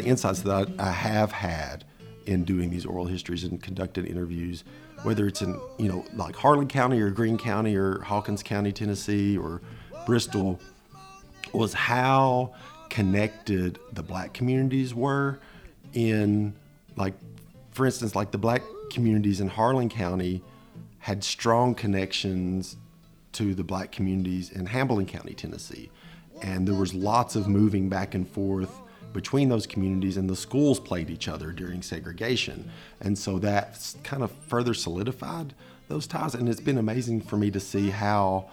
the insights that I, I have had in doing these oral histories and conducting interviews, whether it's in you know like Harlan County or Greene County or Hawkins County, Tennessee, or Bristol, was how connected the black communities were in like for instance like the black communities in Harlan County had strong connections to the black communities in Hamblen County, Tennessee. And there was lots of moving back and forth between those communities, and the schools played each other during segregation. And so that kind of further solidified those ties. And it's been amazing for me to see how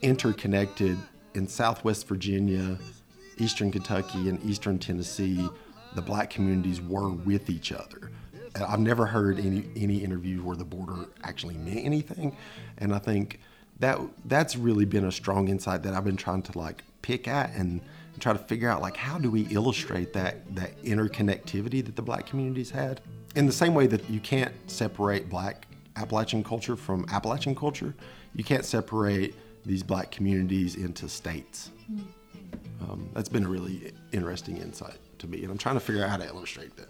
interconnected in Southwest Virginia, Eastern Kentucky, and Eastern Tennessee the black communities were with each other. I've never heard any any interview where the border actually meant anything, and I think that that's really been a strong insight that I've been trying to like pick at and try to figure out like how do we illustrate that that interconnectivity that the black communities had in the same way that you can't separate black Appalachian culture from Appalachian culture, you can't separate these black communities into states. Um, that's been a really interesting insight to me, and I'm trying to figure out how to illustrate that.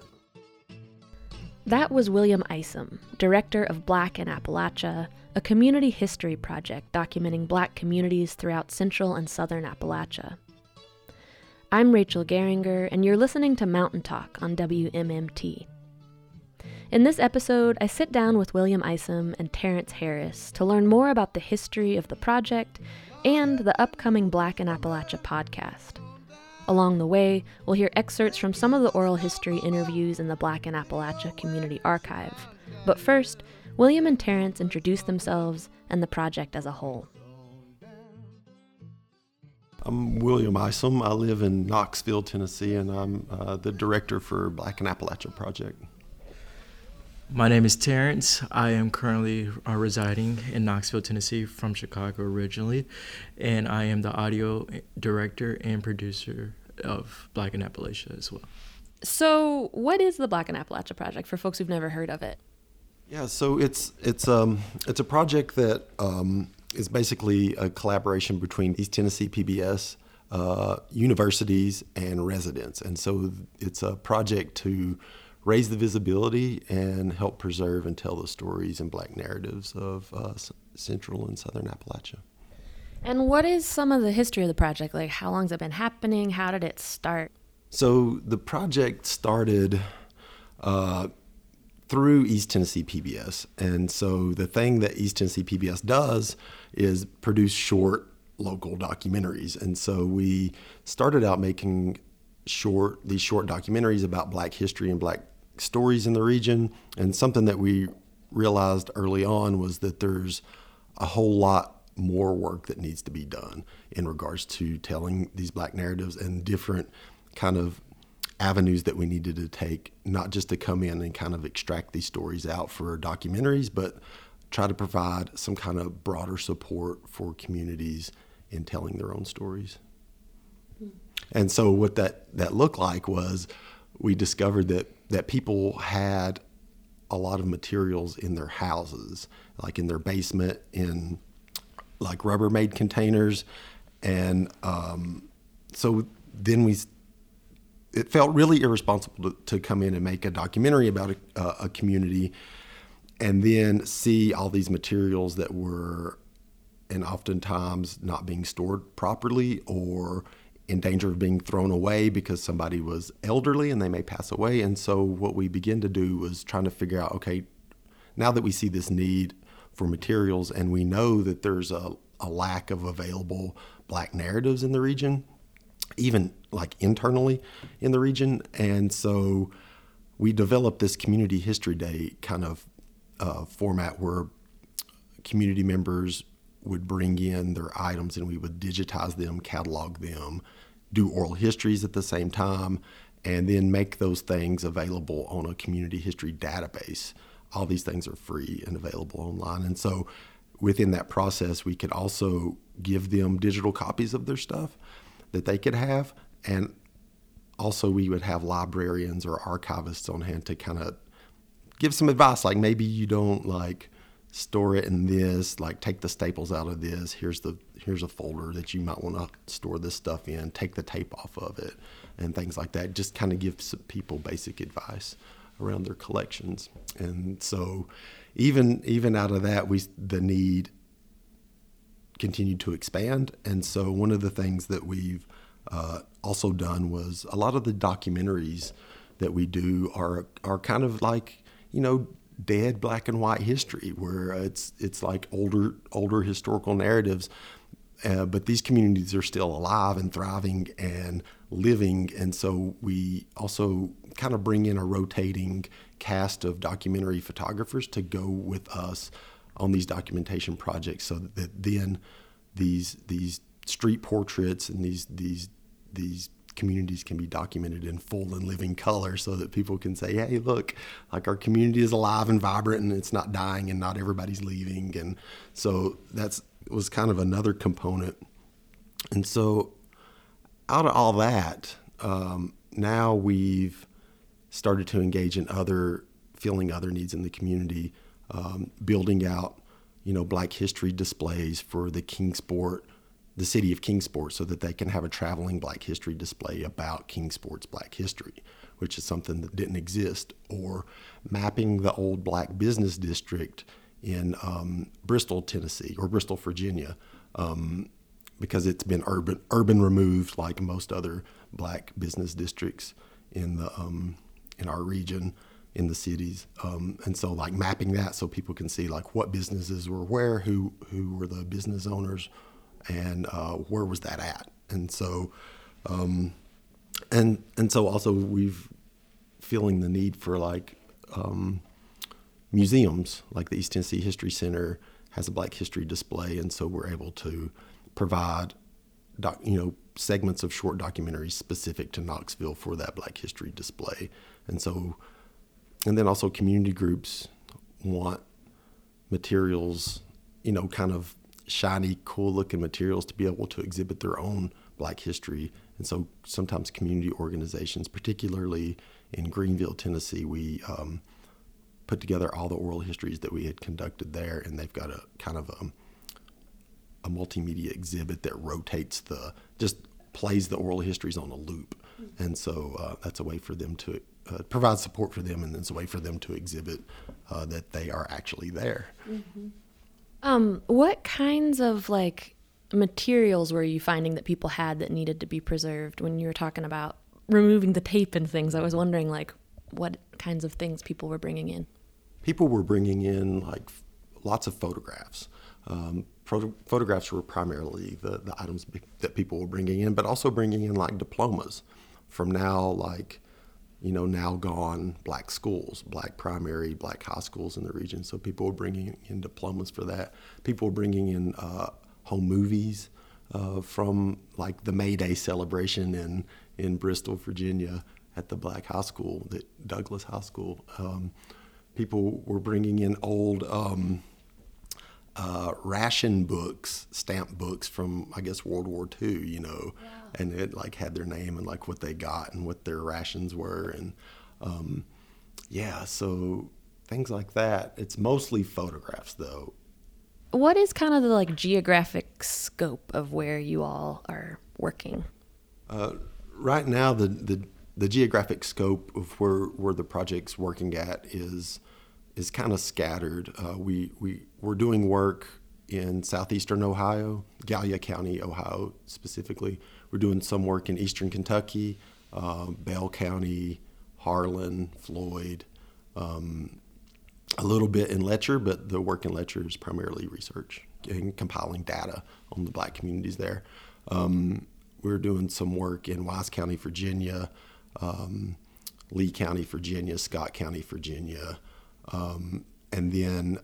That was William Isom, director of Black in Appalachia, a community history project documenting black communities throughout central and southern Appalachia. I'm Rachel Geringer, and you're listening to Mountain Talk on WMMT. In this episode, I sit down with William Isom and Terrence Harris to learn more about the history of the project and the upcoming Black in Appalachia podcast. Along the way, we'll hear excerpts from some of the oral history interviews in the Black in Appalachia Community Archive. But first, William and Terrence introduce themselves and the project as a whole. I'm William Isom. I live in Knoxville, Tennessee, and I'm uh, the director for Black in Appalachia Project. My name is Terrence. I am currently uh, residing in Knoxville, Tennessee, from Chicago originally, and I am the audio director and producer of Black in Appalachia as well. So, what is the Black in Appalachia project for folks who've never heard of it? Yeah, so it's it's um it's a project that um, is basically a collaboration between East Tennessee PBS, uh, universities, and residents, and so it's a project to raise the visibility and help preserve and tell the stories and black narratives of uh, Central and Southern Appalachia. And what is some of the history of the project? Like, how long has it been happening? How did it start? So, the project started uh, through East Tennessee PBS. And so, the thing that East Tennessee PBS does is produce short local documentaries. And so, we started out making short these short documentaries about black history and black stories in the region. And something that we realized early on was that there's a whole lot more work that needs to be done in regards to telling these black narratives and different kind of avenues that we needed to take, not just to come in and kind of extract these stories out for documentaries, but try to provide some kind of broader support for communities in telling their own stories. And so what that, that looked like was we discovered that that people had a lot of materials in their houses, like in their basement, in like Rubbermaid containers, and um, so then we. It felt really irresponsible to, to, come in and make a documentary about a, a community, and then see all these materials that were, and oftentimes not being stored properly or in danger of being thrown away because somebody was elderly and they may pass away. And so what we begin to do was trying to figure out, okay, now that we see this need for materials and we know that there's a, a lack of available black narratives in the region, even like internally in the region. And so we developed this community history day kind of uh, format where community members would bring in their items and we would digitize them, catalog them, do oral histories at the same time, and then make those things available on a community history database. All these things are free and available online. And so within that process, we could also give them digital copies of their stuff that they could have. And also, we would have librarians or archivists on hand to kind of give some advice. Like maybe you don't like store it in this like take the staples out of this. Here's the here's a folder that you might want to store this stuff in. Take the tape off of it and things like that. Just kind of gives people basic advice around their collections. And so even even out of that we the need continued to expand. And so one of the things that we've uh, also done was a lot of the documentaries that we do are are kind of like you know dead black and white history where it's it's like older older historical narratives uh, but these communities are still alive and thriving and living. And so we also kind of bring in a rotating cast of documentary photographers to go with us on these documentation projects so that then these these street portraits and these these these communities can be documented in full and living color so that people can say, hey, look, like our community is alive and vibrant and it's not dying and not everybody's leaving. And so that's was kind of another component. And so out of all that, um, now we've started to engage in other, filling other needs in the community, um, building out, you know, Black History displays for the Kingsport the city of Kingsport so that they can have a traveling Black History display about Kingsport's Black history, which is something that didn't exist, or mapping the old Black business district in um, Bristol, Tennessee, or Bristol, Virginia, um, because it's been urban urban removed like most other Black business districts in the um, in our region in the cities. Um, and so like mapping that so people can see like what businesses were where who who were the business owners and uh, where was that at? And so, um, and and so also we've feeling the need for like um, museums, like the East Tennessee History Center has a Black History display, and so we're able to provide, doc, you know, segments of short documentaries specific to Knoxville for that Black History display, and so, and then also community groups want materials, you know, kind of shiny, cool looking materials to be able to exhibit their own black history. And so sometimes community organizations, particularly in Greeneville, Tennessee, we um, put together all the oral histories that we had conducted there, and they've got a kind of a, a multimedia exhibit that rotates the, just plays the oral histories on a loop. Mm-hmm. And so uh, that's a way for them to uh, provide support for them, and it's a way for them to exhibit uh, that they are actually there. Mm-hmm. Um, what kinds of like materials were you finding that people had that needed to be preserved when you were talking about removing the tape and things? I was wondering like what kinds of things people were bringing in. People were bringing in like lots of photographs. Um, photographs were primarily the, the items that people were bringing in, but also bringing in like diplomas from now like you know, now gone black schools, black primary, black high schools in the region. So people were bringing in diplomas for that. People were bringing in uh, home movies uh, from like the May Day celebration in, in Bristol, Virginia at the black high school, the Douglas High School. Um, people were bringing in old um, uh, ration books, stamp books from I guess World War II, you know, and it like had their name and like what they got and what their rations were, and um, yeah, so things like that. It's mostly photographs though. What is kind of the like geographic scope of where you all are working? Uh, right now, the, the the geographic scope of where where the project's working at is is kind of scattered. Uh, we, we, we're doing work in southeastern Ohio, Gallia County, Ohio specifically. We're doing some work in eastern Kentucky, uh, Bell County, Harlan, Floyd, um, a little bit in Letcher, but the work in Letcher is primarily research and compiling data on the black communities there. Um, we're doing some work in Wise County, Virginia, um, Lee County, Virginia, Scott County, Virginia, um, and then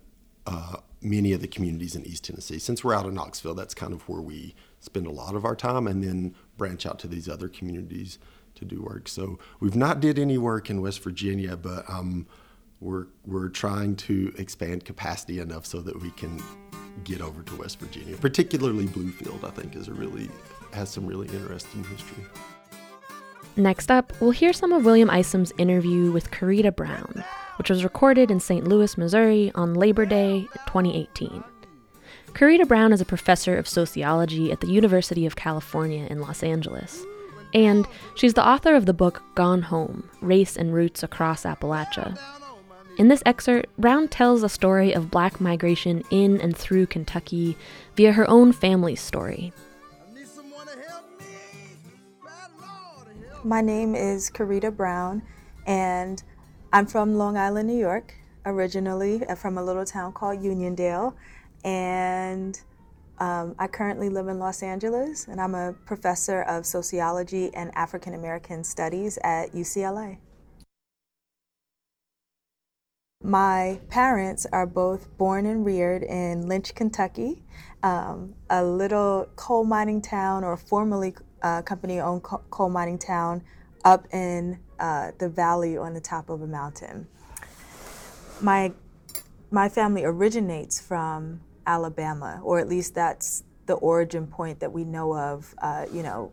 uh, many of the communities in East Tennessee. Since we're out of Knoxville, that's kind of where we spend a lot of our time, and then branch out to these other communities to do work. So we've not did any work in West Virginia, but um, we're we're trying to expand capacity enough so that we can get over to West Virginia. Particularly Bluefield, I think, is a really has some really interesting history. Next up, we'll hear some of William Isom's interview with Karida Brown, which was recorded in St. Louis, Missouri on Labor Day 2018. Karida Brown is a professor of sociology at the University of California in Los Angeles. And she's the author of the book Gone Home Race and Roots Across Appalachia. In this excerpt, Brown tells a story of black migration in and through Kentucky via her own family's story. My name is Karida Brown, and I'm from Long Island, New York, originally uh, from a little town called Uniondale. And um, I currently live in Los Angeles, and I'm a professor of sociology and African American studies at UCLA. My parents are both born and reared in Lynch, Kentucky, um, a little coal mining town or formerly uh, company owned coal mining town up in uh, the valley on the top of a mountain. My, my family originates from Alabama, or at least that's the origin point that we know of, uh, you know,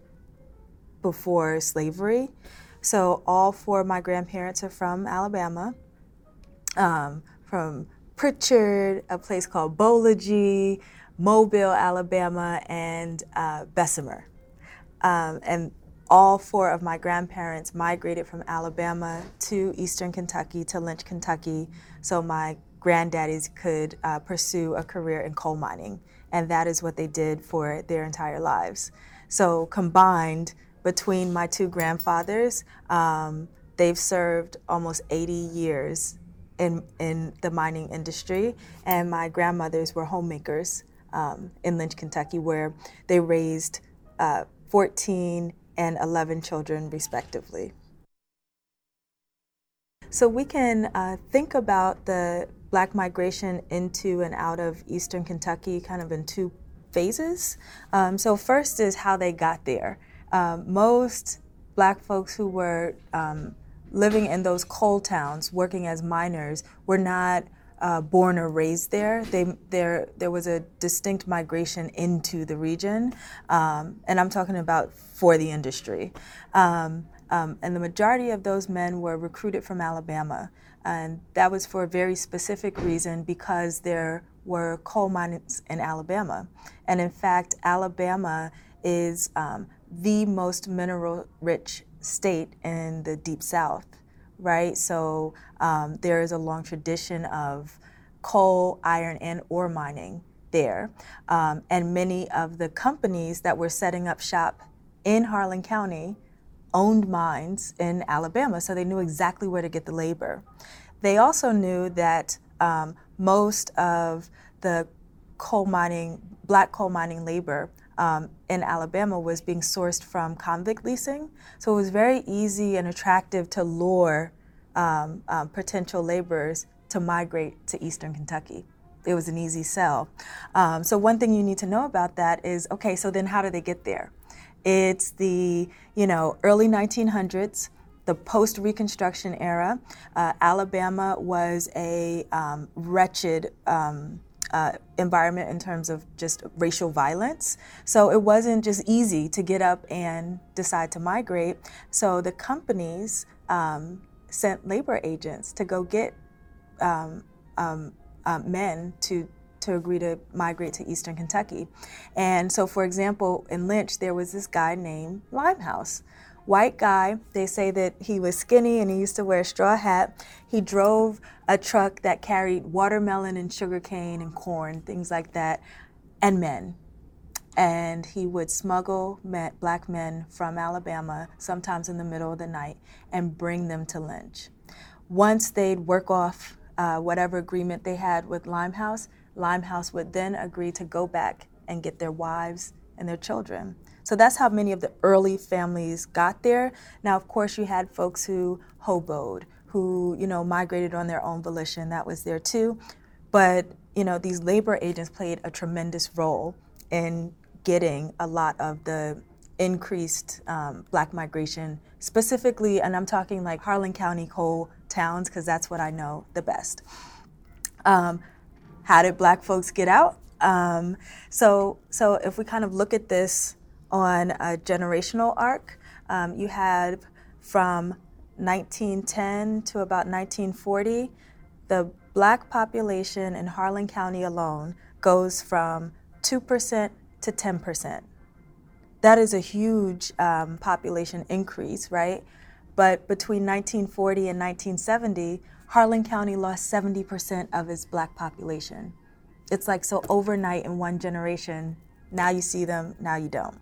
before slavery. So all four of my grandparents are from Alabama um, from Prichard, a place called Boligee, Mobile, Alabama, and uh, Bessemer. Um, and all four of my grandparents migrated from Alabama to eastern Kentucky, to Lynch, Kentucky, so my granddaddies could uh, pursue a career in coal mining. And that is what they did for their entire lives. So, combined between my two grandfathers, um, they've served almost 80 years in, in the mining industry, and my grandmothers were homemakers um, in Lynch, Kentucky, where they raised uh, 14 and 11 children, respectively. So we can uh, think about the black migration into and out of eastern Kentucky kind of in two phases. Um, so, first is how they got there. Um, most black folks who were um, living in those coal towns, working as miners, were not uh, born or raised there. They, there, there was a distinct migration into the region, um, and I'm talking about for the industry. Um, um, and the majority of those men were recruited from Alabama, and that was for a very specific reason because there were coal mines in Alabama. And in fact, Alabama is um, the most mineral rich state in the deep south, right? So um, there is a long tradition of coal, iron, and ore mining there. Um, and many of the companies that were setting up shop in Harlan County owned mines in Alabama, so they knew exactly where to get the labor. They also knew that um, most of the coal mining, black coal mining labor um, in Alabama was being sourced from convict leasing. So it was very easy and attractive to lure um, um, potential laborers to migrate to eastern Kentucky. It was an easy sell. Um, so one thing you need to know about that is okay. So then, how do they get there? It's the you know early 1900s the post Reconstruction era, uh, Alabama was a um, wretched um, uh, environment in terms of just racial violence. So it wasn't just easy to get up and decide to migrate. So the companies um, sent labor agents to go get um, um, uh, men to to agree to migrate to eastern Kentucky. And so, for example, in Lynch, there was this guy named Limehouse white guy. They say that he was skinny and he used to wear a straw hat. He drove a truck that carried watermelon and sugarcane and corn, things like that, and men. And he would smuggle black men from Alabama, sometimes in the middle of the night, and bring them to Lynch. Once they'd work off uh, whatever agreement they had with Limehouse, Limehouse would then agree to go back and get their wives and their children. So that's how many of the early families got there. Now, of course, you had folks who hoboed, who, you know, migrated on their own volition. That was there too. But, you know, these labor agents played a tremendous role in getting a lot of the increased um, black migration, specifically, and I'm talking like Harlan County coal towns, because that's what I know the best. Um, how did black folks get out? Um, so, so if we kind of look at this on a generational arc. Um, you had from 1910 to about 1940, the black population in Harlan County alone goes from 2% to 10%. That is a huge um, population increase, right? But between 1940 and 1970, Harlan County lost 70% of its black population. It's like so overnight in one generation, now you see them, now you don't.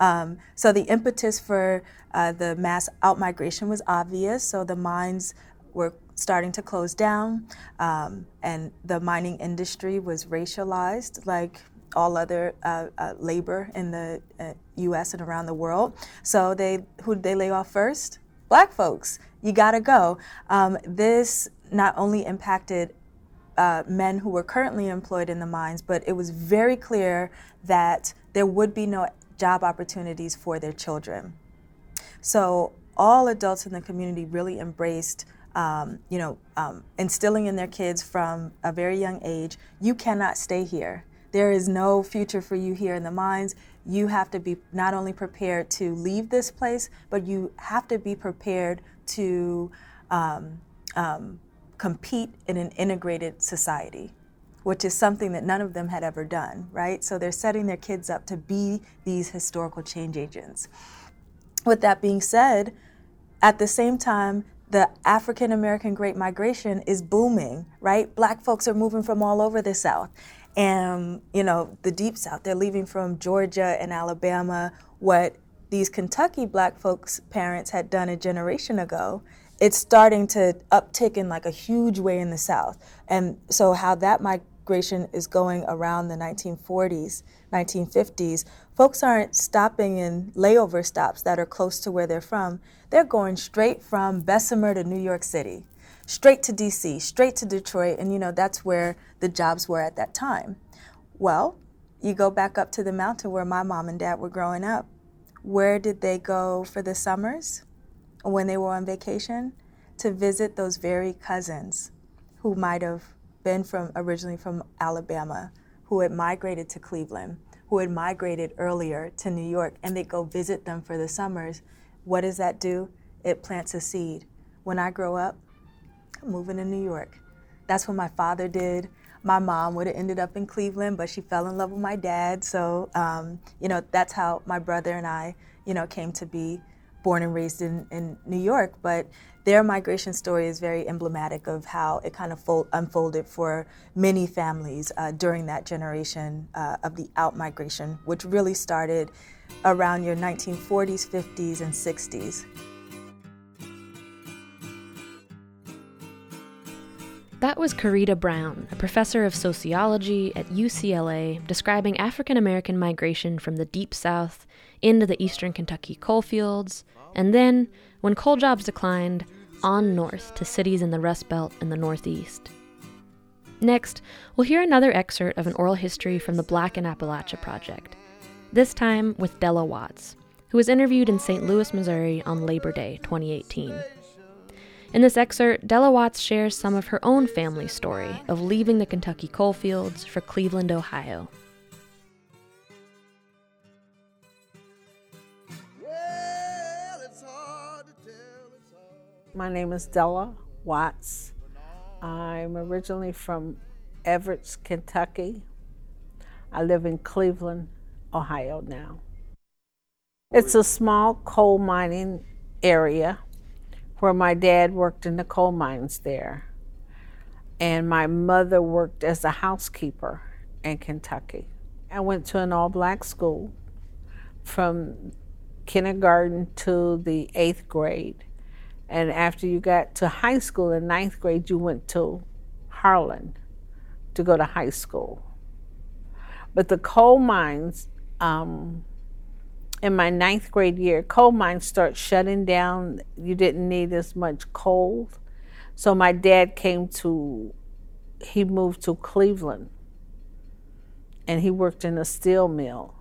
Um, so the impetus for uh, the mass outmigration was obvious. So the mines were starting to close down, um, and the mining industry was racialized, like all other uh, uh, labor in the U.S. Uh, and around the world. So they who did they lay off first? Black folks. You gotta go. Um, this not only impacted uh, men who were currently employed in the mines, but it was very clear that there would be no job opportunities for their children. So all adults in the community really embraced, um, you know, um, instilling in their kids from a very young age, you cannot stay here. There is no future for you here in the mines. You have to be not only prepared to leave this place, but you have to be prepared to um, um compete in an integrated society which is something that none of them had ever done, right? So they're setting their kids up to be these historical change agents. With that being said, at the same time, the African American Great Migration is booming, right? Black folks are moving from all over the South. And, you know, the Deep South, they're leaving from Georgia and Alabama. What these Kentucky black folks' parents had done a generation ago, it's starting to uptick in like a huge way in the South. And so, how that migration is going around the 1940s, 1950s, folks aren't stopping in layover stops that are close to where they're from. They're going straight from Bessemer to New York City, straight to DC, straight to Detroit, and you know that's where the jobs were at that time. Well, you go back up to the mountain where my mom and dad were growing up. Where did they go for the summers when they were on vacation? To visit those very cousins who might have been from originally from Alabama, who had migrated to Cleveland, who had migrated earlier to New York, and they go visit them for the summers. What does that do? It plants a seed. When I grow up, I'm moving to New York. That's what my father did. My mom would have ended up in Cleveland, but she fell in love with my dad. So, um, you know, that's how my brother and I, you know, came to be born and raised in, in New York. But their migration story is very emblematic of how it kind of fold, unfolded for many families uh, during that generation uh, of the out migration, which really started around your 1940s, 50s, and 60s. That was Karida Brown, a professor of sociology at UCLA, describing African American migration from the Deep South into the eastern Kentucky coal fields, and then when coal jobs declined, on north to cities in the Rust Belt and the Northeast. Next, we'll hear another excerpt of an oral history from the Black in Appalachia project, this time with Della Watts, who was interviewed in St. Louis, Missouri on Labor Day 2018. In this excerpt, Della Watts shares some of her own family story of leaving the Kentucky coal fields for Cleveland, Ohio. My name is Della Watts. I'm originally from Evarts, Kentucky. I live in Cleveland, Ohio now. It's a small coal mining area where my dad worked in the coal mines there. And my mother worked as a housekeeper in Kentucky. I went to an all black school from kindergarten to the eighth grade. And after you got to high school in ninth grade, you went to Harlan to go to high school. But the coal mines, um, in my ninth grade year, coal mines start shutting down. You didn't need as much coal. So my dad came to, he moved to Cleveland and he worked in a steel mill.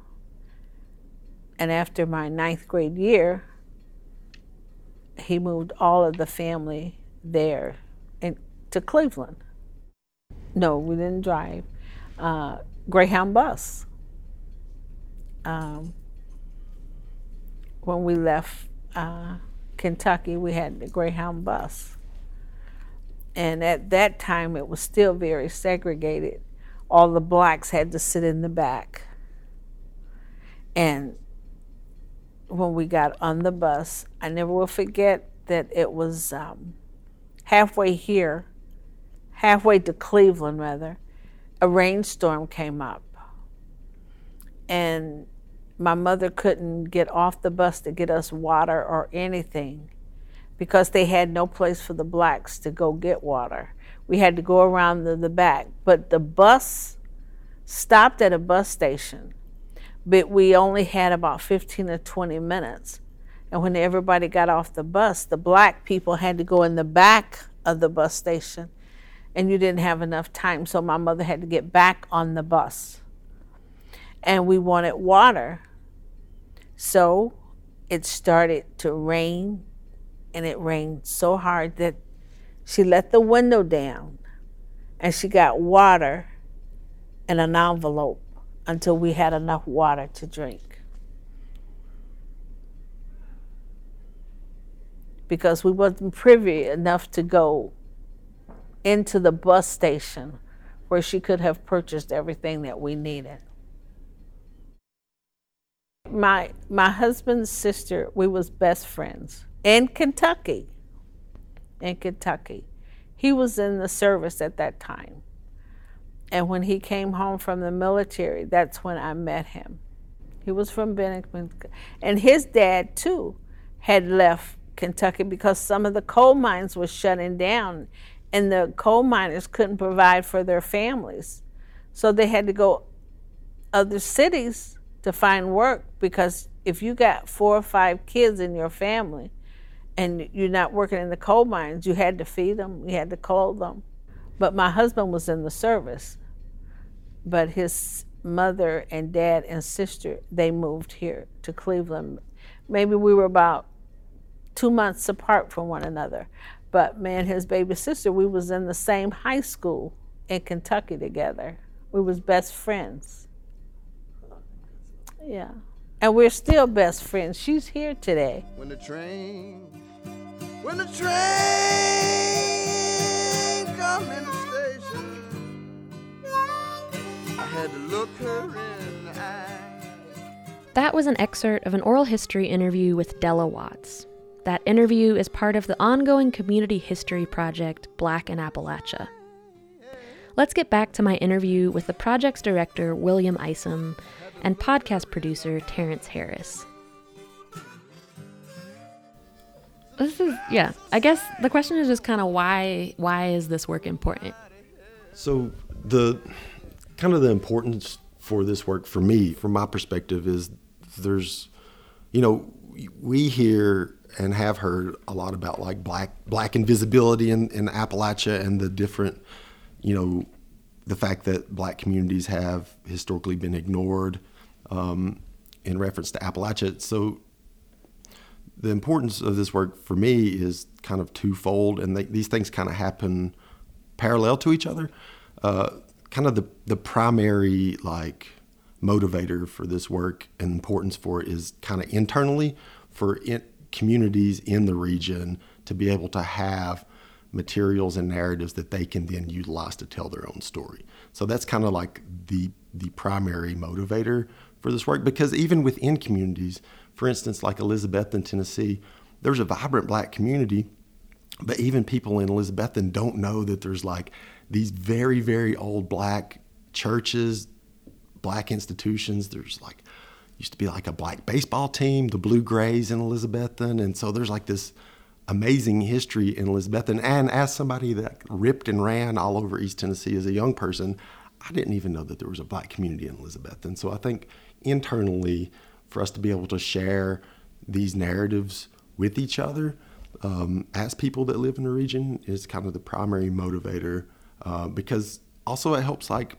And after my ninth grade year, he moved all of the family there to Cleveland. No, we didn't drive. Uh, Greyhound bus. Um, when we left uh, Kentucky, we had the Greyhound bus. And at that time, it was still very segregated. All the blacks had to sit in the back. And when we got on the bus, I never will forget that it was um, halfway here, halfway to Cleveland, rather, a rainstorm came up. And my mother couldn't get off the bus to get us water or anything because they had no place for the blacks to go get water. We had to go around the, the back. But the bus stopped at a bus station, but we only had about 15 or 20 minutes. And when everybody got off the bus, the black people had to go in the back of the bus station, and you didn't have enough time. So my mother had to get back on the bus. And we wanted water. So it started to rain, and it rained so hard that she let the window down and she got water in an envelope until we had enough water to drink. Because we wasn't privy enough to go into the bus station where she could have purchased everything that we needed. My my husband's sister, we was best friends in Kentucky. In Kentucky. He was in the service at that time. And when he came home from the military, that's when I met him. He was from Bennington. And his dad, too, had left Kentucky because some of the coal mines were shutting down and the coal miners couldn't provide for their families. So they had to go other cities to find work because if you got four or five kids in your family and you're not working in the coal mines, you had to feed them, you had to clothe them. But my husband was in the service. But his mother and dad and sister, they moved here to Cleveland. Maybe we were about two months apart from one another. But me and his baby sister, we was in the same high school in Kentucky together. We was best friends. Yeah. And we're still best friends. She's here today. When the train, when the train That was an excerpt of an oral history interview with Della Watts. That interview is part of the ongoing community history project Black in Appalachia. Let's get back to my interview with the project's director, William Isom, and podcast producer, Terrence Harris. This is, yeah, I guess the question is just kind of why, why is this work important? So, the kind of the importance for this work for me, from my perspective, is there's, you know, we hear and have heard a lot about like black black invisibility in, in Appalachia and the different, you know, the fact that black communities have historically been ignored um, in reference to Appalachia. So the importance of this work for me is kind of twofold, and they, these things kind of happen parallel to each other. Uh, kind of the the primary like motivator for this work and importance for it is kind of internally for it, communities in the region to be able to have materials and narratives that they can then utilize to tell their own story. So that's kind of like the the primary motivator for this work because even within communities, for instance, like Elizabethton, Tennessee, there's a vibrant black community, but even people in Elizabethton don't know that there's like these very, very old black churches, black institutions. There's like used to be like a black baseball team, the Blue Grays in Elizabethton. And so there's like this amazing history in Elizabethton. And as somebody that ripped and ran all over East Tennessee as a young person, I didn't even know that there was a black community in Elizabethton. So I think internally, for us to be able to share these narratives with each other um, as people that live in the region is kind of the primary motivator uh, because also it helps like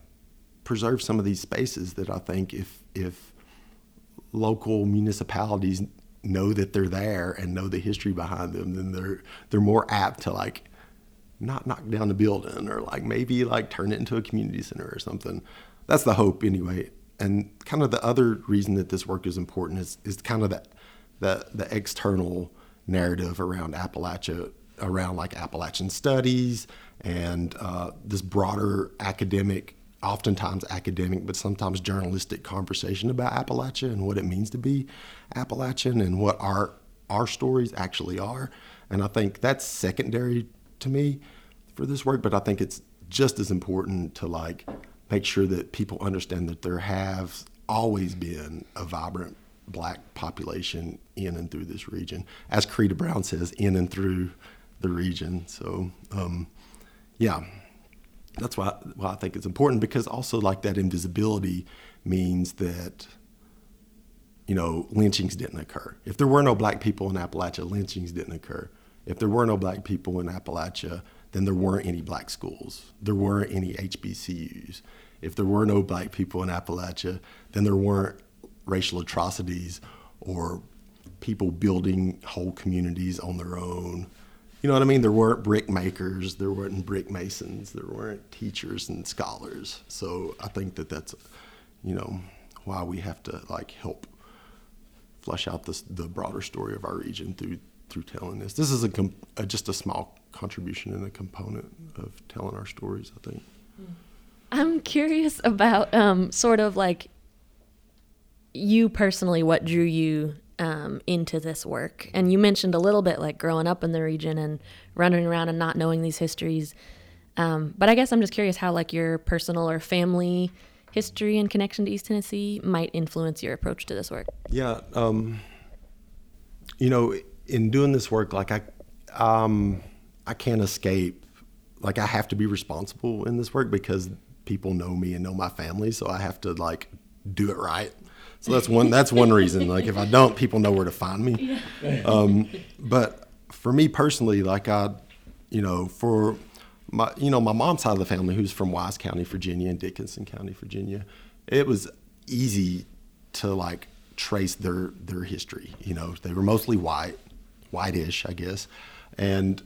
preserve some of these spaces that I think if if local municipalities know that they're there and know the history behind them, then they're they're more apt to like not knock down the building or like maybe like turn it into a community center or something. That's the hope anyway. And kind of the other reason that this work is important is is kind of that the the external narrative around Appalachia, around like Appalachian studies and uh, this broader academic, oftentimes academic, but sometimes journalistic conversation about Appalachia and what it means to be Appalachian and what our our stories actually are. And I think that's secondary to me for this work, but I think it's just as important to like make sure that people understand that there have always been a vibrant black population in and through this region. As Karida Brown says, in and through the region. So, um, yeah, that's why, why I think it's important because also like that invisibility means that you know lynchings didn't occur. If there were no black people in Appalachia, lynchings didn't occur. If there were no black people in Appalachia, then there weren't any black schools. There weren't any HBCUs. If there were no black people in Appalachia, then there weren't racial atrocities or people building whole communities on their own you know what I mean? There weren't brick makers, there weren't brick masons, there weren't teachers and scholars. So I think that that's, you know, why we have to like help flesh out this, the broader story of our region through through telling this. This is a, a just a small contribution and a component of telling our stories. I think. I'm curious about um, sort of like you personally, what drew you um, into this work. And you mentioned a little bit like growing up in the region and running around and not knowing these histories. Um, but I guess I'm just curious how like your personal or family history and connection to East Tennessee might influence your approach to this work. Yeah, um, you know, in doing this work, like I, um, I can't escape. Like I have to be responsible in this work because people know me and know my family, so I have to like do it right. So that's one that's one reason. Like if I don't, people know where to find me. Um, but for me personally, like I, you know, for my you know my mom's side of the family, who's from Wise County, Virginia, and Dickenson County, Virginia, it was easy to like trace their their history. You know, they were mostly white, whitish, I guess, and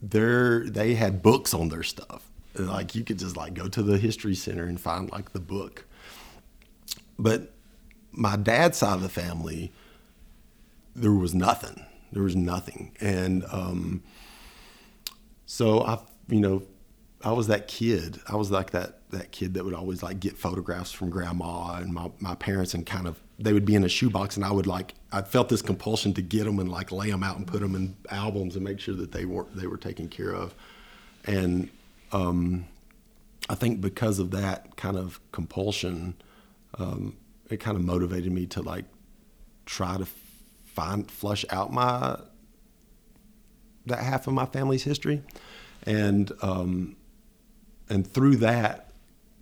they they had books on their stuff. Like you could just like go to the history center and find like the book. But my dad's side of the family, there was nothing. There was nothing, and um, so I, you know, I was that kid. I was like that that kid that would always like get photographs from grandma and my, my parents and kind of they would be in a shoebox and I would like I felt this compulsion to get them and like lay them out and put them in albums and make sure that they weren't they were taken care of, and um, I think because of that kind of compulsion, um, it kind of motivated me to like try to find flush out my that half of my family's history, and um, and through that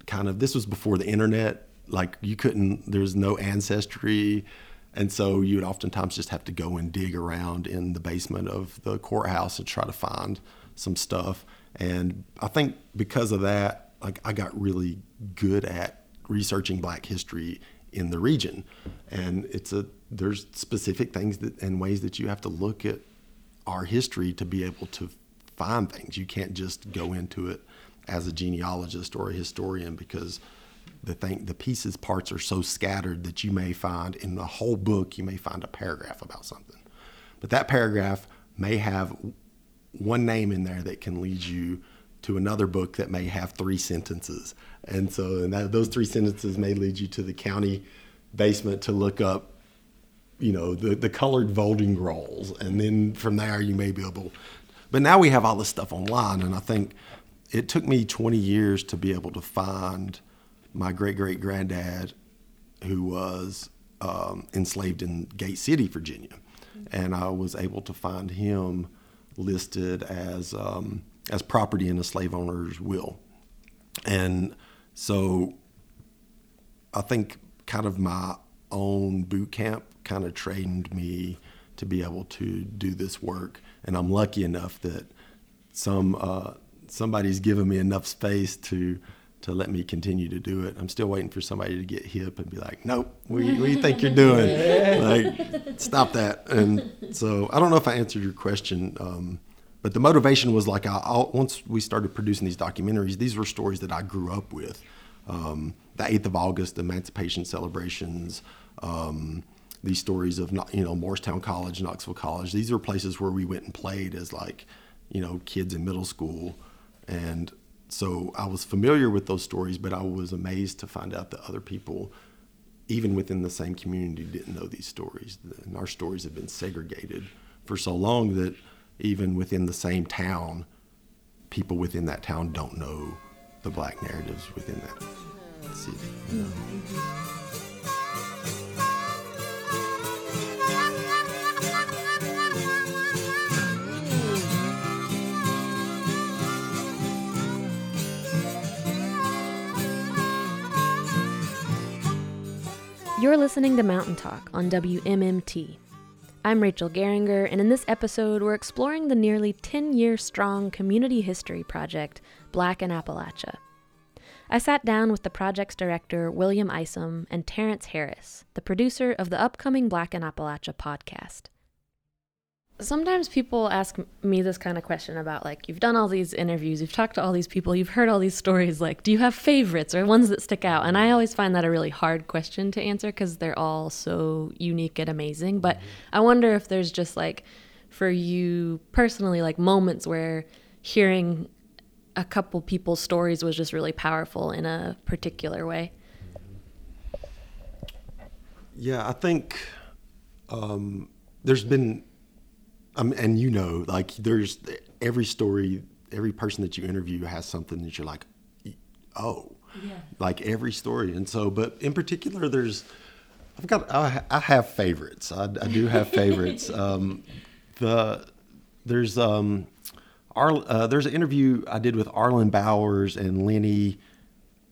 kind of this was before the internet. Like you couldn't, there's no ancestry, and so you would oftentimes just have to go and dig around in the basement of the courthouse and try to find some stuff. And I think because of that, like I got really good at researching Black history in the region. And it's a there's specific things that and ways that you have to look at our history to be able to find things. You can't just go into it as a genealogist or a historian because the thing the pieces parts are so scattered that you may find in the whole book you may find a paragraph about something. But that paragraph may have one name in there that can lead you to another book that may have three sentences. And so and that, those three sentences may lead you to the county basement to look up, you know, the, the colored voting rolls. And then from there, you may be able. But now we have all this stuff online. And I think it took me 20 years to be able to find my great great granddad who was um, enslaved in Gate City, Virginia. And I was able to find him listed as. Um, as property in a slave owner's will. And so I think kind of my own boot camp kind of trained me to be able to do this work. And I'm lucky enough that some uh, somebody's given me enough space to to let me continue to do it. I'm still waiting for somebody to get hip and be like, "Nope, what do you, what do you think you're doing? like, stop that." And so I don't know if I answered your question. Um, but the motivation was like, I, I, once we started producing these documentaries, these were stories that I grew up with. Um, the 8th of August, Emancipation celebrations, um, these stories of you know Morristown College, Knoxville College. These are places where we went and played as like you know kids in middle school, and so I was familiar with those stories, but I was amazed to find out that other people, even within the same community, didn't know these stories. And our stories have been segregated for so long that even within the same town, people within that town don't know the black narratives within that city. You know? You're listening to Mountain Talk on WMMT. I'm Rachel Geringer, and in this episode, we're exploring the nearly 10 year strong community history project, Black in Appalachia. I sat down with the project's director, William Isom, and Terrence Harris, the producer of the upcoming Black in Appalachia podcast sometimes people ask me this kind of question about like you've done all these interviews you've talked to all these people you've heard all these stories like do you have favorites or ones that stick out? And i always find that a really hard question to answer because they're all so unique and amazing. But mm-hmm. i wonder if there's just like for you personally like moments where hearing a couple people's stories was just really powerful in a particular way. Yeah i think um, there's been um, and you know, like there's every story, every person that you interview has something that you're like, oh, yeah. like every story. And so, but in particular, there's, I've got, I, I have favorites. I, I, do have favorites. Um, the there's um, Ar, uh, there's an interview I did with Arlen Bowers and Lenny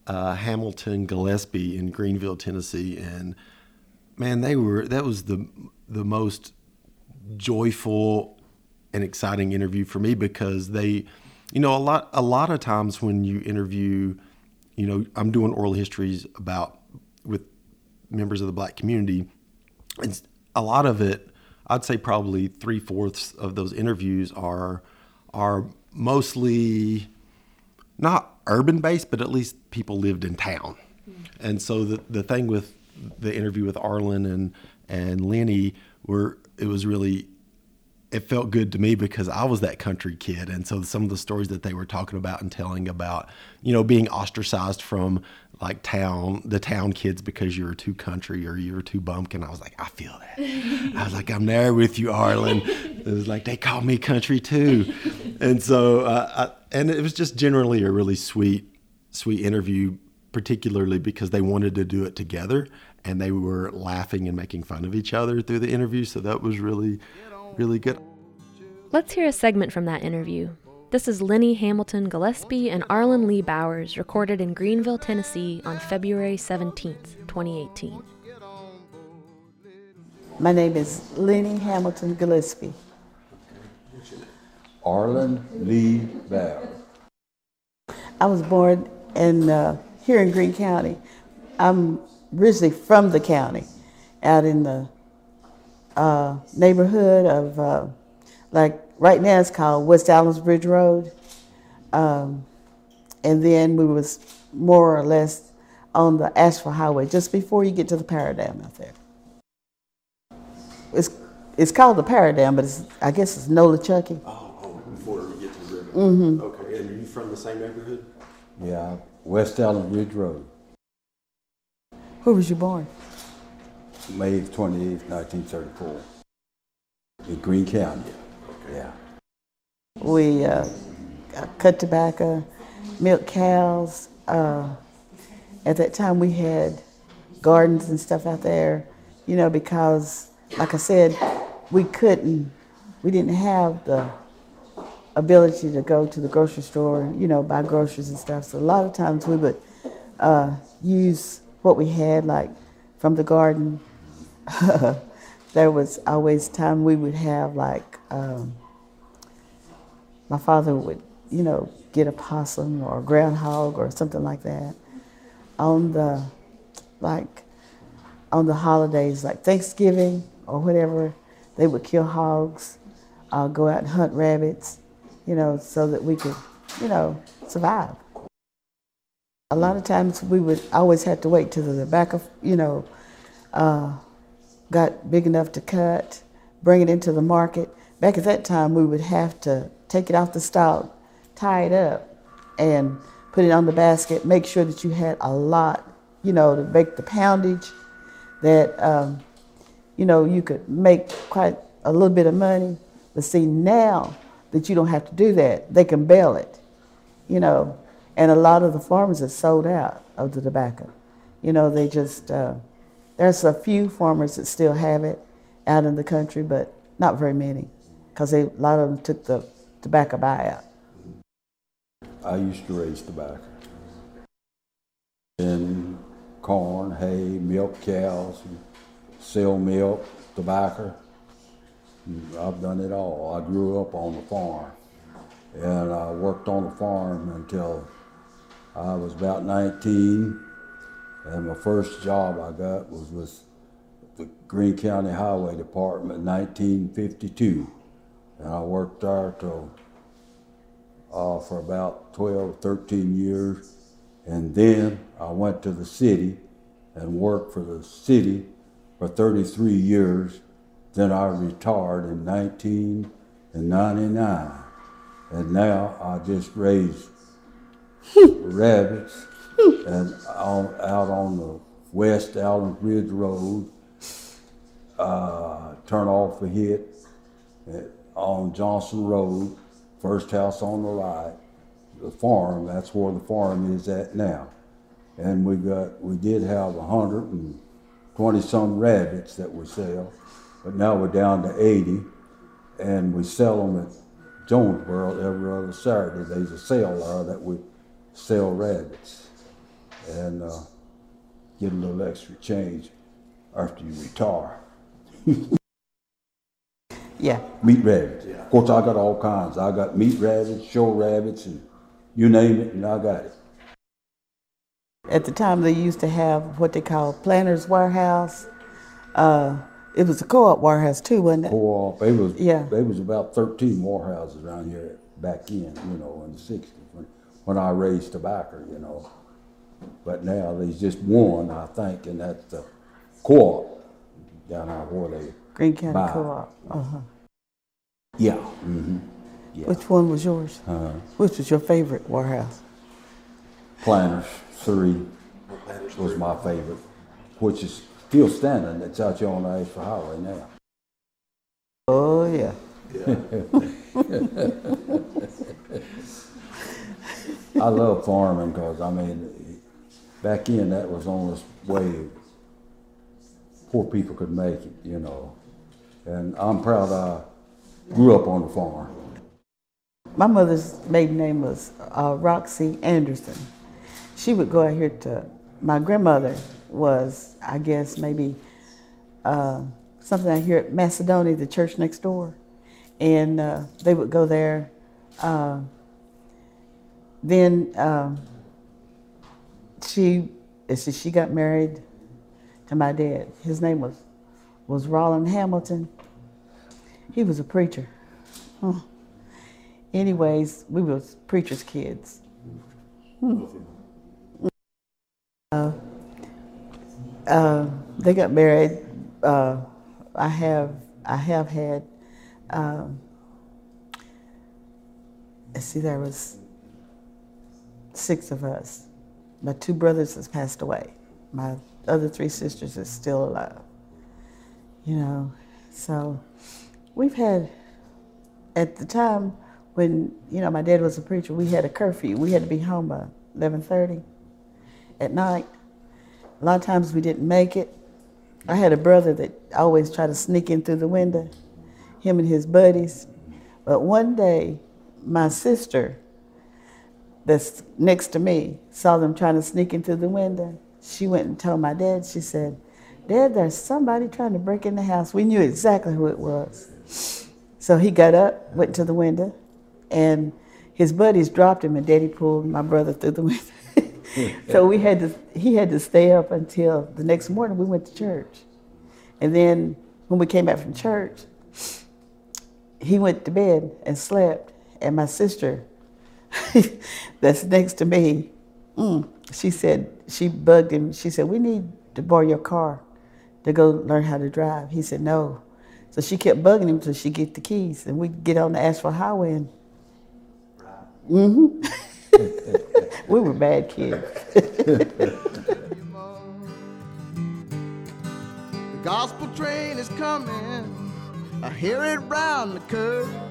uh, Hamilton Gillespie in Greeneville, Tennessee, and man, they were that was the the most joyful and exciting interview for me because they, you know, a lot a lot of times when you interview, you know, I'm doing oral histories about with members of the black community, and a lot of it, I'd say probably three fourths of those interviews are are mostly not urban based, but at least people lived in town. And so the the thing with the interview with Arlen and and Lenny were it was really it felt good to me because I was that country kid. And so some of the stories that they were talking about and telling about, you know, being ostracized from like town, the town kids because you were too country or you were too bumpkin. I was like, I feel that. I was like, I'm there with you, Arlen. It was like, they call me country too. And so, uh, I, and it was just generally a really sweet, sweet interview, particularly because they wanted to do it together and they were laughing and making fun of each other through the interview. So that was really, really good. Let's hear a segment from that interview. This is Lenny Hamilton Gillespie and Arlen Lee Bowers, recorded in Greeneville, Tennessee on February 17th, 2018. My name is Lenny Hamilton Gillespie. Arlen Lee Bowers. I was born in uh, here in Greene County. I'm originally from the county, out in the uh, neighborhood of, uh, like right now it's called West Allen's Bridge Road. Um, and then we was more or less on the Asheville Highway, just before you get to the Paradigm out there. It's it's called the Paradigm, but it's I guess it's Nolichucky. Oh, oh, before we get to the river. Mm-hmm. Okay, and are you from the same neighborhood? Yeah, West Allen Ridge Road. Who was you born? May 28, 1934, in Greene County. Yeah. We uh, cut tobacco, milk cows. Uh, at that time, we had gardens and stuff out there, you know, because, like I said, we couldn't, we didn't have the ability to go to the grocery store, and, you know, buy groceries and stuff. So a lot of times we would uh, use what we had, like from the garden, there was always time we would have like um, my father would you know get a possum or a groundhog or something like that. On the like on the holidays like Thanksgiving or whatever they would kill hogs uh, go out and hunt rabbits you know so that we could you know survive a lot of times we would always have to wait till the back of you know uh, got big enough to cut, bring it into the market. Back at that time, we would have to take it off the stalk, tie it up, and put it on the basket. Make sure that you had a lot, you know, to make the poundage that, um, you know, you could make quite a little bit of money. But see, now that you don't have to do that, they can bail it, you know, and a lot of the farmers have sold out of the tobacco. You know, they just, uh, there's a few farmers that still have it out in the country, but not very many because a lot of them took the tobacco buyout. I used to raise tobacco. And corn, hay, milk cows, sell milk, tobacco. I've done it all. I grew up on the farm. And I worked on the farm until I was about 19. And my first job I got was with the Greene County Highway Department in 1952. And I worked there till uh, for about 12, 13 years. And then I went to the city and worked for the city for 33 years. Then I retired in 1999. And now I just raise rabbits and on, out on the West Allen Ridge Road, uh, turn off a hit on Johnson Road, first house on the right, the farm. That's where the farm is at now. And we got we did have a hundred and twenty some rabbits that we sell, but now we're down to eighty, and we sell them at Jonesborough every other Saturday. There's a sale there that we sell rabbits, and uh, get a little extra change after you retire. Yeah. meat rabbits. Yeah. Of course, I got all kinds. I got meat rabbits, show rabbits, and you name it, and I got it. At the time, they used to have what they call Planters Warehouse. Uh, it was a co-op warehouse too, wasn't it? Co-op. It was. Yeah. There was about thirteen warehouses around here back in, you know, in the '60s when, when I raised tobacco, you know. But now there's just one, I think, and that's the co-op down there where they. Greene County Buy. Co-op. Uh-huh. Yeah. Mm-hmm. Yeah. Which one was yours? Uh-huh. Which was your favorite warehouse? Planters three was my favorite, which is still standing. It's out here on the Asheville Highway now. Oh yeah. yeah. I love farming because I mean, back in that was the only way poor people could make it, you know. And I'm proud I grew up on the farm. My mother's maiden name was uh, Roxy Anderson. She would go out here to, my grandmother was, I guess, maybe uh, something out here at Macedonia, the church next door. And uh, they would go there. Then um, she, she she got married to my dad. His name was, was Roland Hamilton. He was a preacher. Huh. Anyways, we was preachers' kids. Hmm. Uh, uh, they got married. Uh, I have I have had. Um, let's see, there was six of us. My two brothers has passed away. My other three sisters are still alive. You know, so we've had at the time when you know my dad was a preacher, we had a curfew. We had to be home by eleven thirty at night. A lot of times we didn't make it. I had a brother that always tried to sneak in through the window, him and his buddies. But one day, my sister, that's next to me, saw them trying to sneak in through the window. She went and told my dad. She said, "Dad, there's somebody trying to break in the house." We knew exactly who it was. So he got up, went to the window, and his buddies dropped him, and Daddy pulled my brother through the window. so we had to, he had to stay up until the next morning. We went to church, and then when we came back from church, he went to bed and slept. And my sister, that's next to me, mm, she said she bugged him. She said, "We need to borrow your car to go learn how to drive. He said no. So she kept bugging him until she get the keys, and we get on the asphalt highway. And mm-hmm. we were bad kids. the gospel train is coming. I hear it round the curve.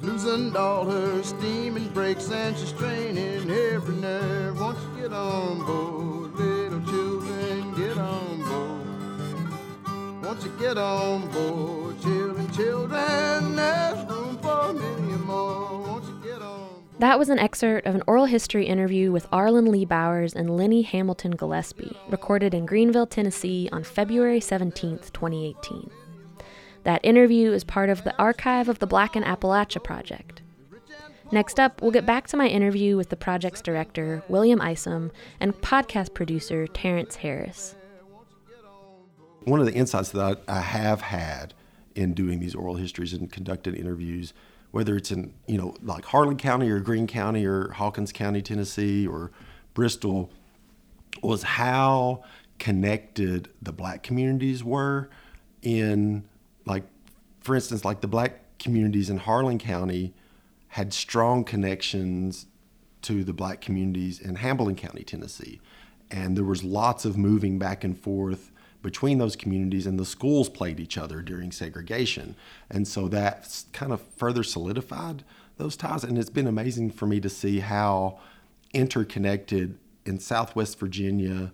She's losing all her steam and brakes, and she's straining every nerve. Won't you get on board, little children? Get on board. Won't you get on board, children, children? There's room for many more. Won't you get on board? That was an excerpt of an oral history interview with Arlen Lee Bowers and Lenny Hamilton Gillespie, recorded in Greeneville, Tennessee on February 17, 2018. That interview is part of the archive of the Black in Appalachia Project. Next up, we'll get back to my interview with the project's director, William Isom, and podcast producer, Terrence Harris. One of the insights that I, have had in doing these oral histories and conducting interviews, whether it's in, you know, like Harlan County or Greene County or Hawkins County, Tennessee or Bristol, was how connected the black communities were in like for instance like the black communities in Harlan County had strong connections to the black communities in Hamilton County, Tennessee. And there was lots of moving back and forth between those communities and the schools played each other during segregation. And so that kind of further solidified those ties and it's been amazing for me to see how interconnected in Southwest Virginia,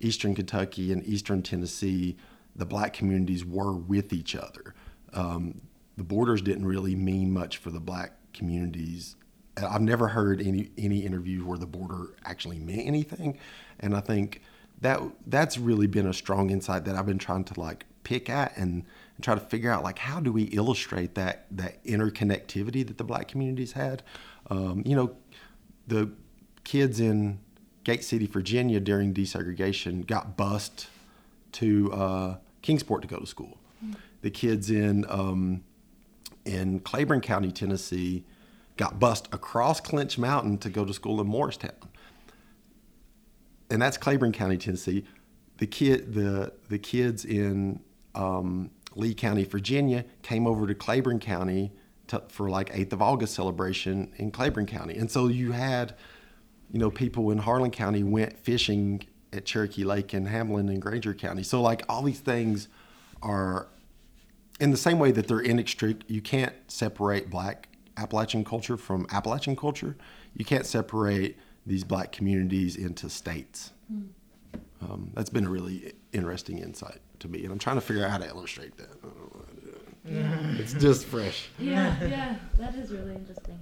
Eastern Kentucky and Eastern Tennessee the black communities were with each other. Um, the borders didn't really mean much for the black communities. I've never heard any any interview where the border actually meant anything, and I think that that's really been a strong insight that I've been trying to like pick at and, and try to figure out like how do we illustrate that that interconnectivity that the black communities had. Um, you know, the kids in Gate City, Virginia during desegregation got bused to uh, Kingsport to go to school. The kids in um, in Claiborne County, Tennessee, got bused across Clinch Mountain to go to school in Morristown, and that's Claiborne County, Tennessee. The kid, the the kids in um, Lee County, Virginia, came over to Claiborne County to, for like Eighth of August celebration in Claiborne County, and so you had, you know, people in Harlan County went fishing at Cherokee Lake and Hamblen and Grainger County. So like all these things are in the same way that they're inextricable. You can't separate black Appalachian culture from Appalachian culture. You can't separate these black communities into states. Mm. Um, that's been a really interesting insight to me, and I'm trying to figure out how to illustrate that. it's just fresh. Yeah, yeah, that is really interesting.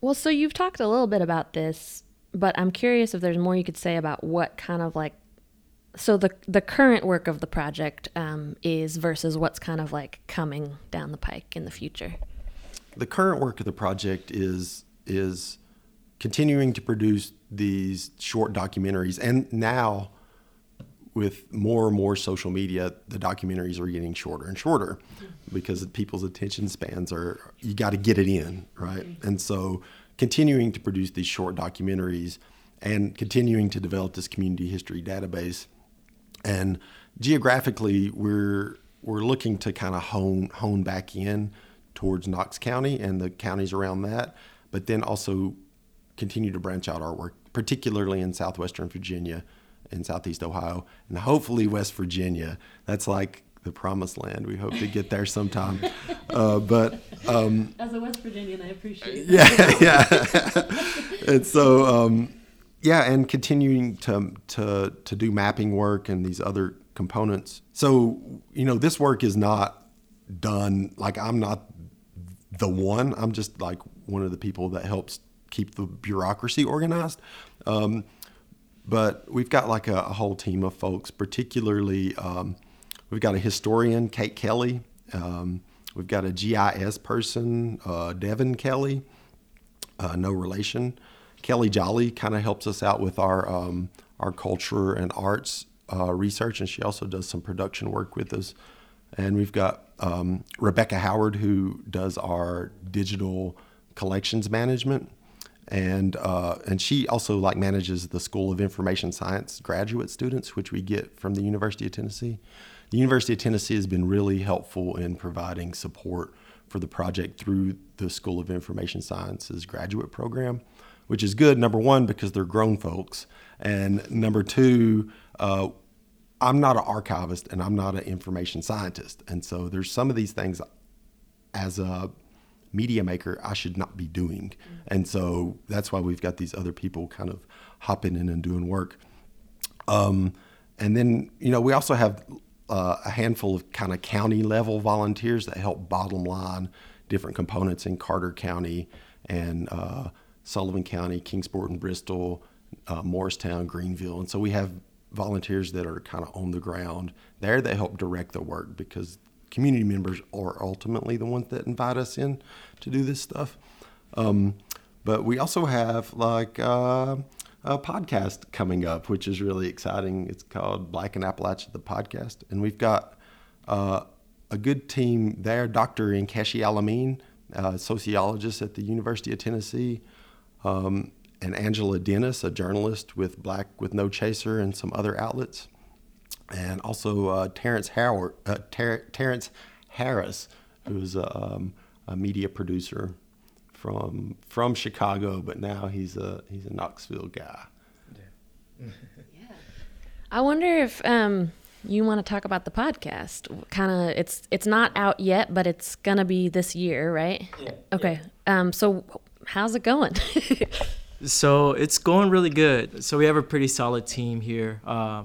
Well, so you've talked a little bit about this but I'm curious if there's more you could say about what kind of like so the the current work of the project um, is versus what's kind of like coming down the pike in the future. The current work of the project is is continuing to produce these short documentaries, and now with more and more social media, the documentaries are getting shorter and shorter because people's attention spans are you got to get it in right, mm-hmm. and so continuing to produce these short documentaries and continuing to develop this community history database. And geographically, we're we're looking to kind of hone hone back in towards Knox County and the counties around that, but then also continue to branch out our work, particularly in southwestern Virginia and southeast Ohio, and hopefully West Virginia. That's like the promised land. We hope to get there sometime. Uh, but um, as a West Virginian, I appreciate. Yeah, yeah. and so, um, yeah, and continuing to to to do mapping work and these other components. So you know, this work is not done. Like I'm not the one. I'm just like one of the people that helps keep the bureaucracy organized. Um, but we've got like a, a, whole team of folks, particularly um, We've got a historian, Kate Kelly. Um, we've got a GIS person, uh, Devin Kelly, uh, no relation. Kelly Jolly kind of helps us out with our um, our culture and arts uh, research, and she also does some production work with us. And we've got um, Rebecca Howard who does our digital collections management. and uh, and she also like manages the School of Information Science graduate students, which we get from the University of Tennessee. The University of Tennessee has been really helpful in providing support for the project through the School of Information Sciences graduate program, which is good. Number one, because they're grown folks, and number two. Uh, I'm not an archivist and I'm not an information scientist. And so there's some of these things as a media maker I should not be doing. Mm-hmm. And so that's why we've got these other people kind of hopping in and doing work. Um, and then, you know, we also have uh, a handful of kind of county level volunteers that help bottom line different components in Carter County and uh, Sullivan County, Kingsport and Bristol, uh, Morristown, Greeneville. And so we have volunteers that are kind of on the ground there that help direct the work because community members are ultimately the ones that invite us in to do this stuff. Um, but we also have like uh, a podcast coming up, which is really exciting. It's called Black in Appalachia, the podcast. And we've got uh, a good team there Dr. Enkeshi El-Amin, a sociologist at the University of Tennessee, um, and Angela Dennis, a journalist with Black with No Chaser and some other outlets and also uh, Terrence Howard, uh, Ter- Terrence Harris, who's um, a, media producer from from Chicago, but now he's a he's a Knoxville guy. Yeah. yeah. I wonder if um, you want to talk about the podcast. Kind of, it's it's not out yet, but it's gonna be this year, right? Yeah. Okay. Yeah. Um. So, how's it going? so it's going really good. So we have a pretty solid team here. Uh,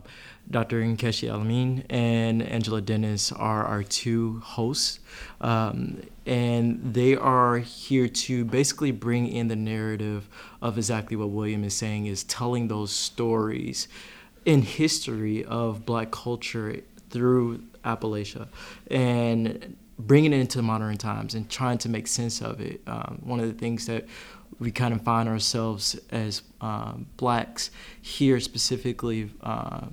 Dr. Enkeshi El-Amin and Angela Dennis are our two hosts. Um, and they are here to basically bring in the narrative of exactly what William is saying is telling those stories in history of black culture through Appalachia and bringing it into modern times and trying to make sense of it. Um, one of the things that we kind of find ourselves as um, blacks here specifically uh,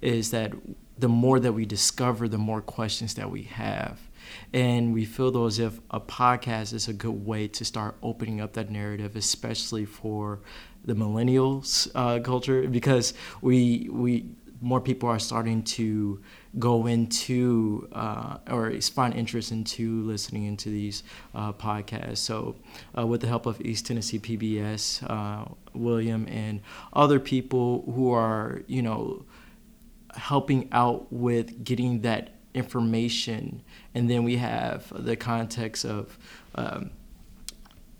is that the more that we discover, the more questions that we have. And we feel though as if a podcast is a good way to start opening up that narrative, especially for the millennials uh, culture, because we we more people are starting to go into uh, or find interest into listening into these uh, podcasts. So, uh, with the help of East Tennessee PBS, uh, William, and other people who are, you know, helping out with getting that information. And then we have the context of um,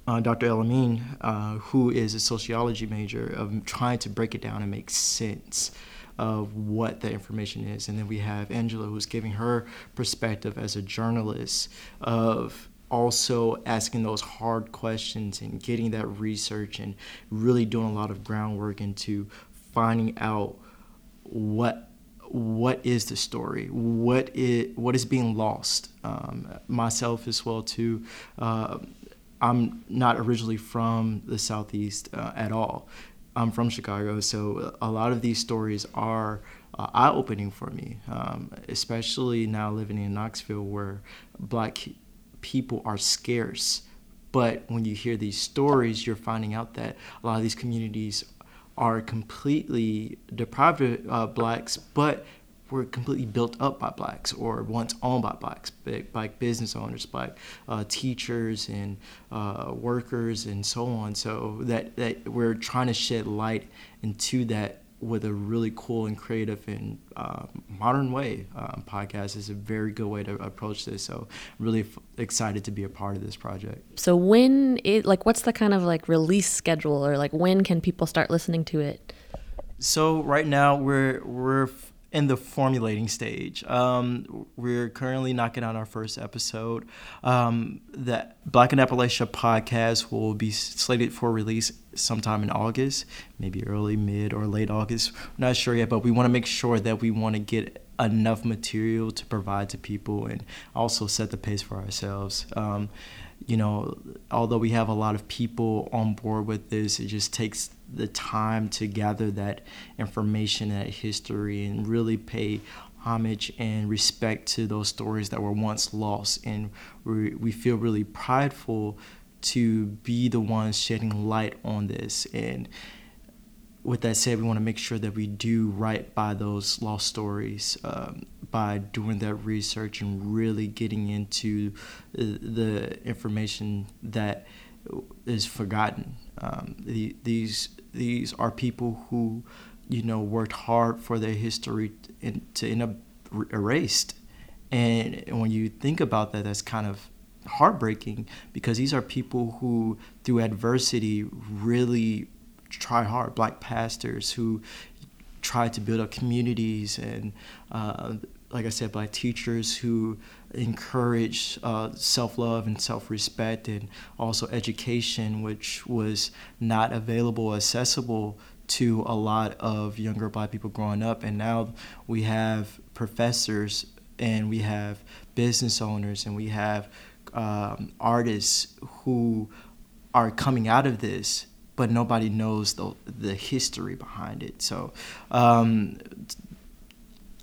uh, Dr. El-Amin, uh, who is a sociology major, of trying to break it down and make sense of what the information is. And then we have Angela, who's giving her perspective as a journalist of also asking those hard questions and getting that research and really doing a lot of groundwork into finding out what what is the story? What is what is being lost? Um, myself as well too. Uh, I'm not originally from the southeast uh, at all. I'm from Chicago, so a lot of these stories are uh, eye-opening for me, um, especially now living in Knoxville, where black people are scarce. But when you hear these stories, you're finding out that a lot of these communities are completely deprived of uh, blacks, but were completely built up by blacks or once owned by blacks, by business owners, by uh, teachers and uh, workers and so on. So that, that we're trying to shed light into that with a really cool and creative and uh, modern way. Um, podcast is a very good way to approach this. So really f- excited to be a part of this project. So when it like, what's the kind of like release schedule or like when can people start listening to it? So right now we're we're in the formulating stage. Um, we're currently knocking out our first episode. Um, the Black in Appalachia podcast will be slated for release sometime in August, maybe early, mid, or late August. We're not sure yet, but we want to make sure that we want to get enough material to provide to people and also set the pace for ourselves. Um, you know, although we have a lot of people on board with this, it just takes the time to gather that information, that history, and really pay homage and respect to those stories that were once lost. And we, we feel really prideful to be the ones shedding light on this. And with that said, we want to make sure that we do right by those lost stories um, by doing that research and really getting into the information that is forgotten. Um, the, these these are people who, you know, worked hard for their history in, to end up erased. And when you think about that, that's kind of heartbreaking because these are people who, through adversity, really try hard. Black pastors who try to build up communities, and uh, like I said, by teachers who encourage uh, self love and self respect, and also education, which was not available, accessible to a lot of younger black people growing up. And now we have professors and we have business owners and we have um, artists who are coming out of this, but nobody knows the the history behind it. So. Um,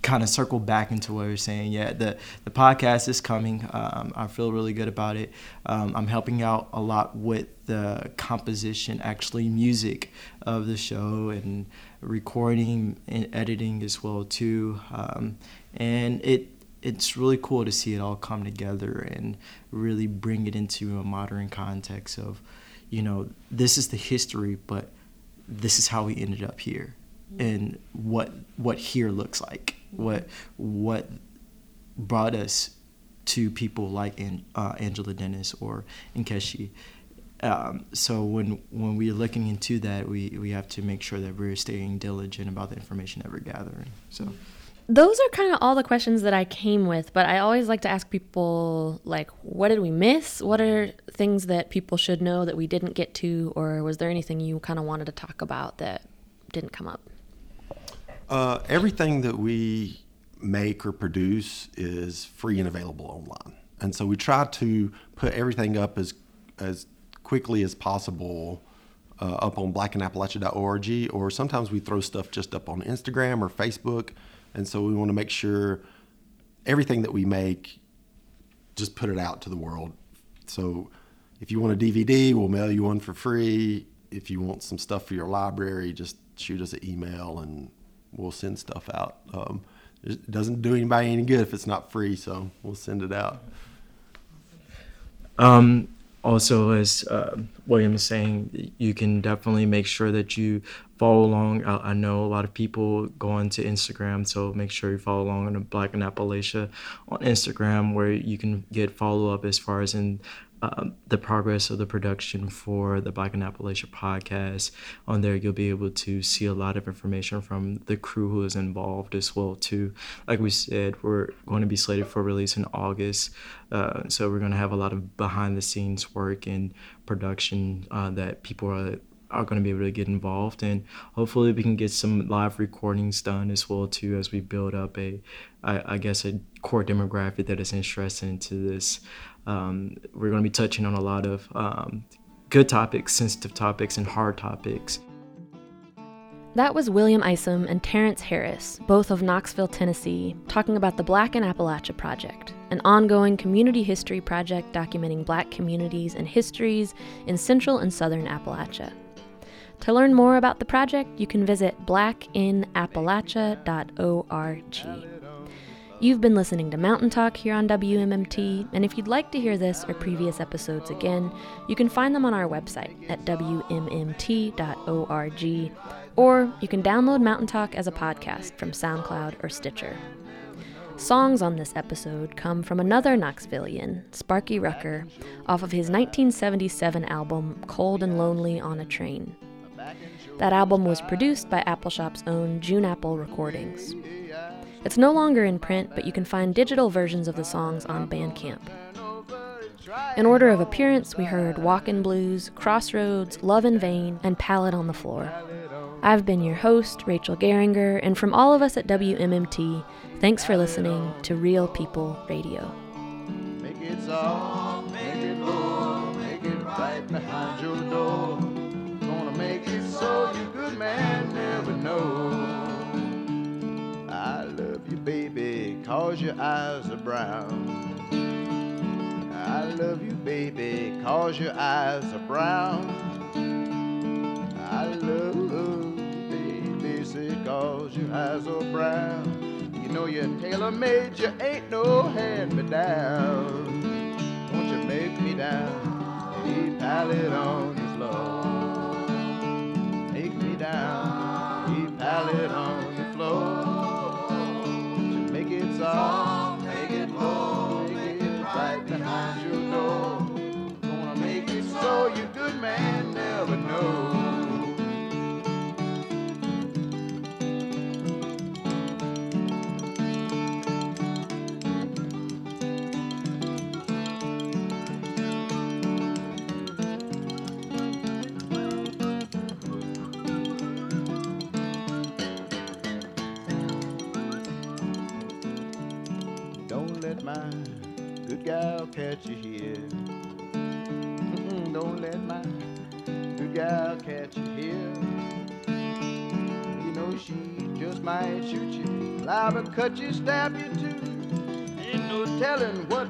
kind of circle back into what you're saying. Yeah, the the podcast is coming. Um, I feel really good about it. Um, I'm helping out a lot with the composition, actually music of the show, and recording and editing as well too. Um, and it it's really cool to see it all come together and really bring it into a modern context of, you know, this is the history, but this is how we ended up here, and what what here looks like, what what brought us to people like uh, Angela Dennis or Enkeshi. Um, so when when we're looking into that, we, we have to make sure that we're staying diligent about the information that we're gathering. So those are kind of all the questions that I came with, but I always like to ask people like what did we miss? What are things that people should know that we didn't get to or was there anything you kind of wanted to talk about that didn't come up? Uh, everything that we make or produce is free and available online. And so we try to put everything up as as quickly as possible uh, up on blackinAppalachia.org or sometimes we throw stuff just up on Instagram or Facebook and so we want to make sure everything that we make, just put it out to the world. So if you want a DVD, we'll mail you one for free. If you want some stuff for your library, just shoot us an email and we'll send stuff out. Um, it doesn't do anybody any good if it's not free, so we'll send it out. Um, also, as uh, William is saying, you can definitely make sure that you follow along. I, I, know a lot of people go onto Instagram, so make sure you follow along on Black in Appalachia on Instagram, where you can get follow up as far as in um, the progress of the production for the Black in Appalachia podcast. On there, you'll be able to see a lot of information from the crew who is involved as well too. Like we said, we're going to be slated for release in August, uh, so we're going to have a lot of behind the scenes work and production uh, that people are are going to be able to get involved and hopefully we can get some live recordings done as well too as we build up a I, I guess a core demographic that is interested into this um, we're going to be touching on a lot of um, good topics sensitive topics and hard topics that was William Isom and Terrence Harris, both of Knoxville, Tennessee, talking about the Black in Appalachia Project, an ongoing community history project documenting black communities and histories in central and southern Appalachia. To learn more about the project, you can visit blackinappalachia.org. You've been listening to Mountain Talk here on WMMT, and if you'd like to hear this or previous episodes again, you can find them on our website at WMMT.org, or you can download Mountain Talk as a podcast from SoundCloud or Stitcher. Songs on this episode come from another Knoxvillian, Sparky Rucker, off of his 1977 album Cold and Lonely on a Train. That album was produced by Appalshop's own June Apple Recordings. It's no longer in print, but you can find digital versions of the songs on Bandcamp. In order of appearance, we heard Walkin' Blues, Crossroads, Love in Vain, and Pallet on the Floor. I've been your host, Rachel Geringer, and from all of us at WMMT, thanks for listening to Real People Radio. Make it soft, make it low, make it right behind your door make it so you good man never. Baby, cause your eyes are brown. I love you, baby, cause your eyes are brown. I love you, baby, say cause your eyes are brown. You know you're tailor made, you ain't no hand me down. Won't you make me down? Hey, pallet on the floor. Make me down. Hey, pallet on the floor. Liable to cut you, stab you too. Ain't no telling what